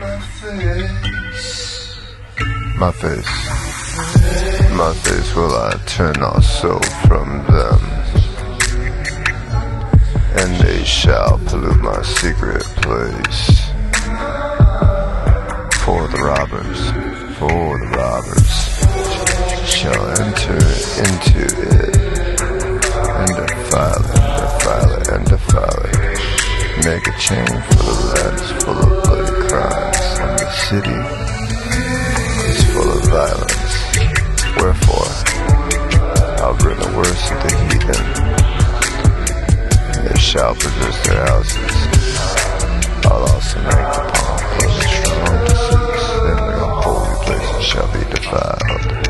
My face, my face. My face. Will I turn also from them, and they shall pollute my secret place. For the robbers, for the robbers. Shall enter into it. And defile it, defile it, and defile it. Make a chain for the lands full of city is full of violence. Wherefore, I'll bring the worst of the heathen, they shall possess their houses. I'll also make the full of strong disease, and their holy places shall be defiled.